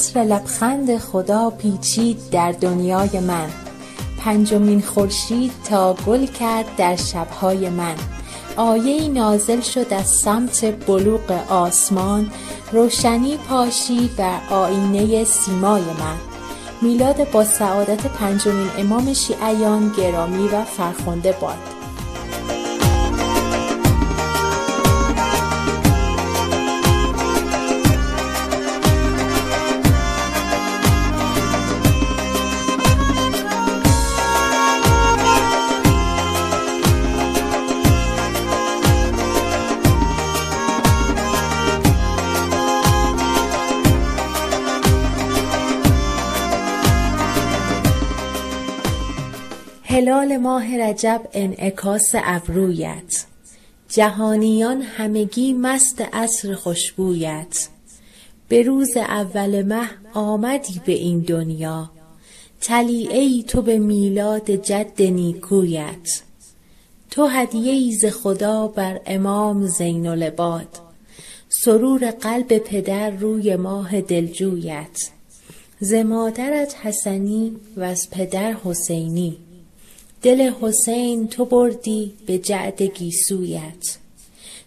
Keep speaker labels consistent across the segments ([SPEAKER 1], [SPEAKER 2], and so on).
[SPEAKER 1] عطر لبخند خدا پیچید در دنیای من. پنجمین خورشید تا گل کرد در شبهای من. آیه نازل شد از سمت بلوغ آسمان روشنی پاشی بر آینه سیمای من. میلاد با سعادت پنجمین امام شیعیان گرامی و فرخنده باد. هلال ماه رجب انعکاس ابرویت. جهانیان همگی مست عطر خوشبویت. به روز اول مه آمدی به این دنیا. طلیعه ای تو به میلاد جد نیکویت. تو هدیه ز خدا بر امام زین العباد. سرور قلب پدر روی ماه دلجویت. ز مادرت حسنی و از پدر حسینی. دل حسین تو بردی به جعد گیسویت.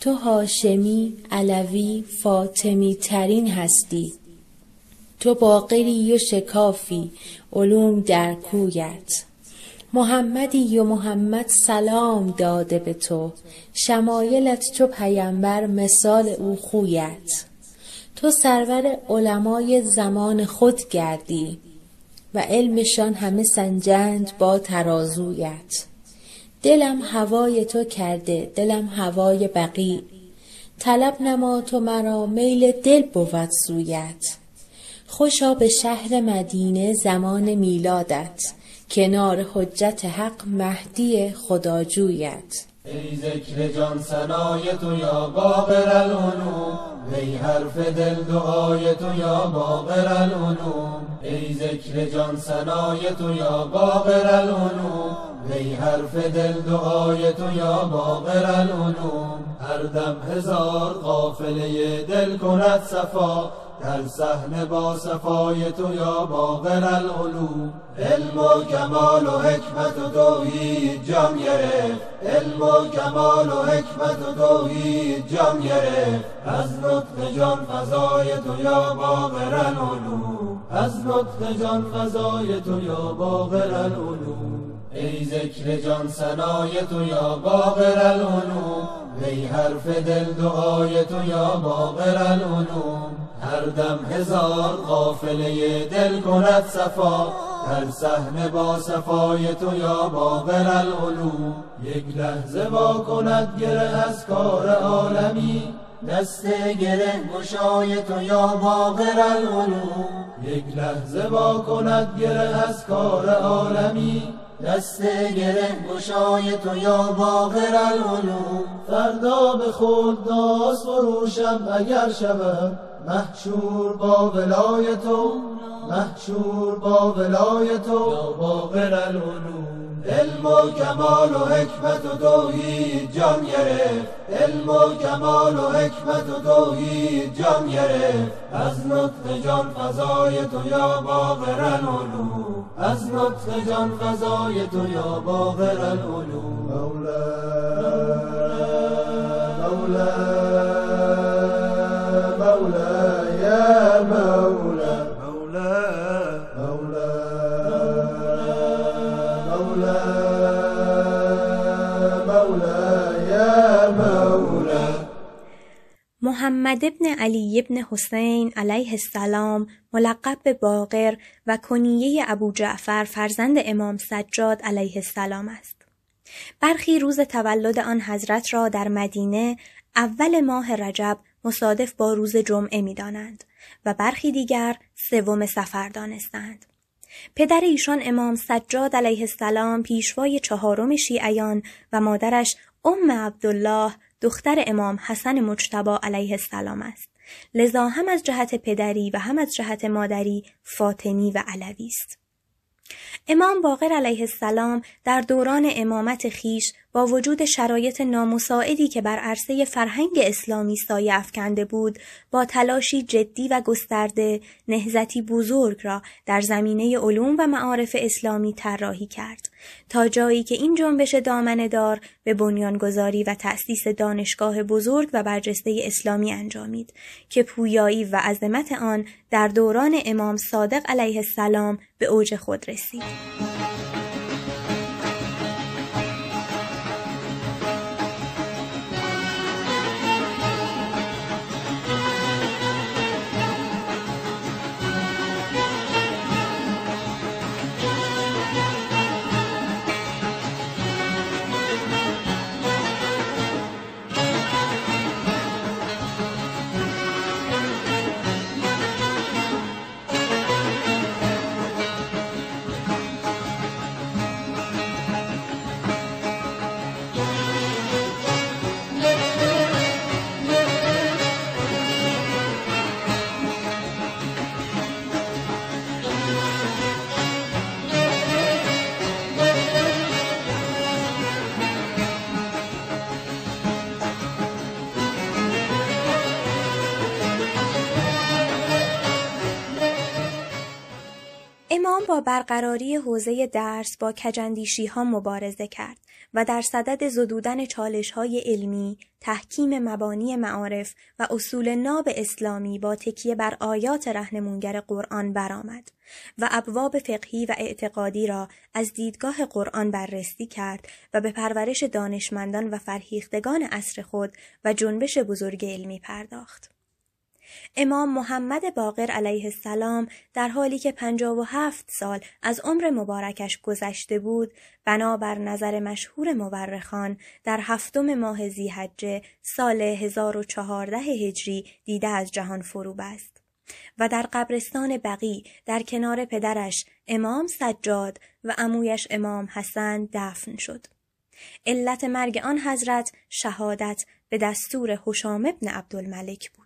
[SPEAKER 1] تو هاشمی علوی فاطمی ترین هستی. تو باقری و شکافی علوم در کویت. محمدی و محمد سلام داده به تو. شمایلت چو پیمبر مثال او خویت. تو سرور علمای زمان خود گردی. و علمشان همه سنجند با ترازویت. دلم هوای تو کرده دلم هوای بقی. طلب نما تو مرا میل دل بود سویت. خوشا به شهر مدینه زمان میلادت. کنار حجت حق مهدی خداجویت.
[SPEAKER 2] ای ذکر جان سنای تو یا باقر العلوم ای حرف دل دعای تو یا باقر العلوم. ای ذکر جان سنای تو یا باقر العلوم ای حرف دل دعای تو یا باقر العلوم. هر دم هزار قافله دل کند صفا در صحنه با صفای تو یا باقر العلوم. علم و کمال و حکمت و توحید جام گرفت. علم و کمال و حکمت و توحید جام گرفت. از نطق جان فضای تو یا باقر العلوم. از نطق جان فضای تو یا باقر العلوم. ای ذکر جان سنای تو یا باقر العلوم. ای حرف دل دعای تو یا باقر العلوم. هر دم هزار قافله دل کند صفا هر صحنه با صفای تو یا باقر العلوم. یک لحظه با کند گره از کار عالمی دست گره گشای تو یا باقر العلوم. یک لحظه با کند گره از کار عالمی دست گره گشای تو یا باقر العلوم. فردا به خود داس فروشم اگر شود محشور با ولای تو محشور با ولای تو. یا باقر العلوم. علم و کمال و حکمت و توحید جان گرفت. علم و کمال و حکمت و توحید جان گرفت. از نطق جان فضای تو یا باقر العلوم. از نطق جان فضای تو یا باقر العلوم. مولا مولا.
[SPEAKER 3] محمد ابن علی ابن حسین علیه السلام ملقب به باقر و کنیه ابو جعفر فرزند امام سجاد علیه السلام است. برخی روز تولد آن حضرت را در مدینه اول ماه رجب مصادف با روز جمعه می دانند و برخی دیگر سوم سفر دانستند. پدر ایشان امام سجاد علیه السلام پیشوای چهارم شیعیان و مادرش ام عبدالله دختر امام حسن مجتبا علیه السلام است. لذا هم از جهت پدری و هم از جهت مادری فاطمی و علوی است. امام باقر علیه السلام در دوران امامت خیش با وجود شرایط نامساعدی که بر عرصه فرهنگ اسلامی سایه افکنده بود با تلاشی جدی و گسترده نهزتی بزرگ را در زمینه علوم و معارف اسلامی طراحی کرد تا جایی که این جنبش دار به بنیانگذاری و تأسیس دانشگاه بزرگ و برجسته اسلامی انجامید که پویایی و عظمت آن در دوران امام صادق علیه السلام به اوج خود رسید. با برقراری حوزه درس با کجندیشی ها مبارزه کرد و در صدد زدودن چالش های علمی، تحکیم مبانی معارف و اصول ناب اسلامی با تکیه بر آیات رهنمونگر قرآن برآمد و ابواب فقهی و اعتقادی را از دیدگاه قرآن بررسی کرد و به پرورش دانشمندان و فرهیختگان عصر خود و جنبش بزرگ علمی پرداخت. امام محمد باقر علیه السلام در حالی که پنجاب و هفت سال از عمر مبارکش گذشته بود بنابر نظر مشهور مورخان در هفتم ماه زیحجه سال 1014 هجری دیده از جهان فرو بست و در قبرستان بقی در کنار پدرش امام سجاد و امویش امام حسن دفن شد. علت مرگ آن حضرت شهادت به دستور حشام ابن عبدالملک بود.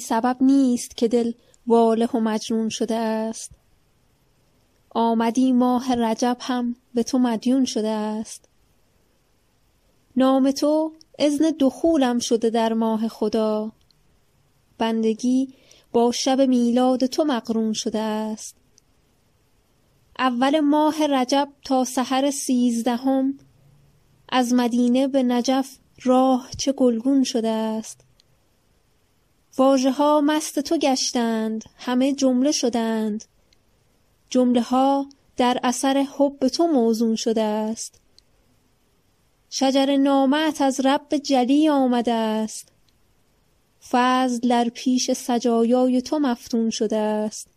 [SPEAKER 4] سبب نیست که دل واله و مجنون شده است. آمدی ماه رجب هم به تو مدیون شده است. نام تو اذن دخولم شده در ماه خدا. بندگی با شب میلاد تو مقرون شده است. اول ماه رجب تا سحر سیزدهم از مدینه به نجف راه چه گلگون شده است. واژه ها مست تو گشتند همه جمله شدند. جمله ها در اثر حب تو موزون شده است. شجر نامت از رب جلی آمده است. فضل در پیش سجایای تو مفتون شده است.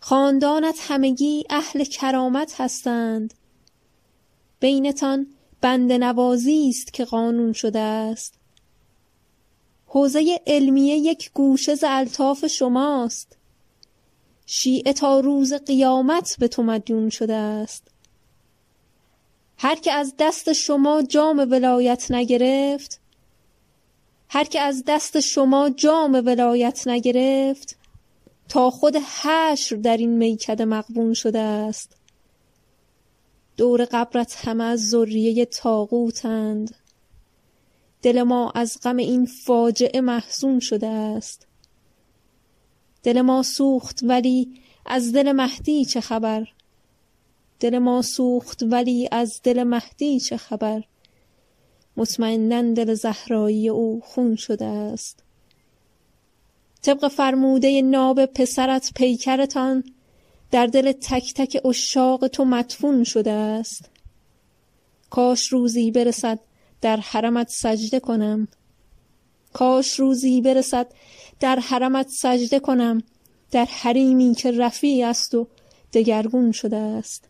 [SPEAKER 4] خاندانت همگی اهل کرامت هستند. بینتان بند نوازی است که قانون شده است. حوزه علمیه یک گوشه ز الطاف شماست. شیعه تا روز قیامت به تو مدیون شده است. هر که از دست شما جام ولایت نگرفت هر که از دست شما جام ولایت نگرفت تا خود حشر در این میکده مقبون شده است. دور قبرت همه از ذریه تاغوتند دل ما از غم این فاجعه محزون شده است. دل ما سوخت ولی از دل مهدی چه خبر؟ دل ما سوخت ولی از دل مهدی چه خبر؟ مطمئنا دل زهرایی او خون شده است. طبق فرموده ناب پسرت پیکرتان در دل تک تک اشاق تو مدفون شده است. کاش روزی برسد در حرمت سجده کنم. کاش روزی برسد در حرمت سجده کنم. در حریمی که رفیع است و دگرگون شده است.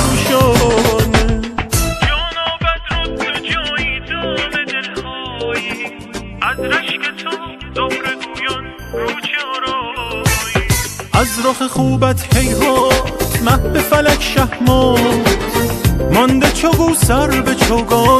[SPEAKER 5] روشانه جان آبد رد جایی دام دلهایی. از رشک تو زهر گویان رو چرایی از رخ خوبت حیرات مه به فلک شهمات. مانده چو سر به چوگان.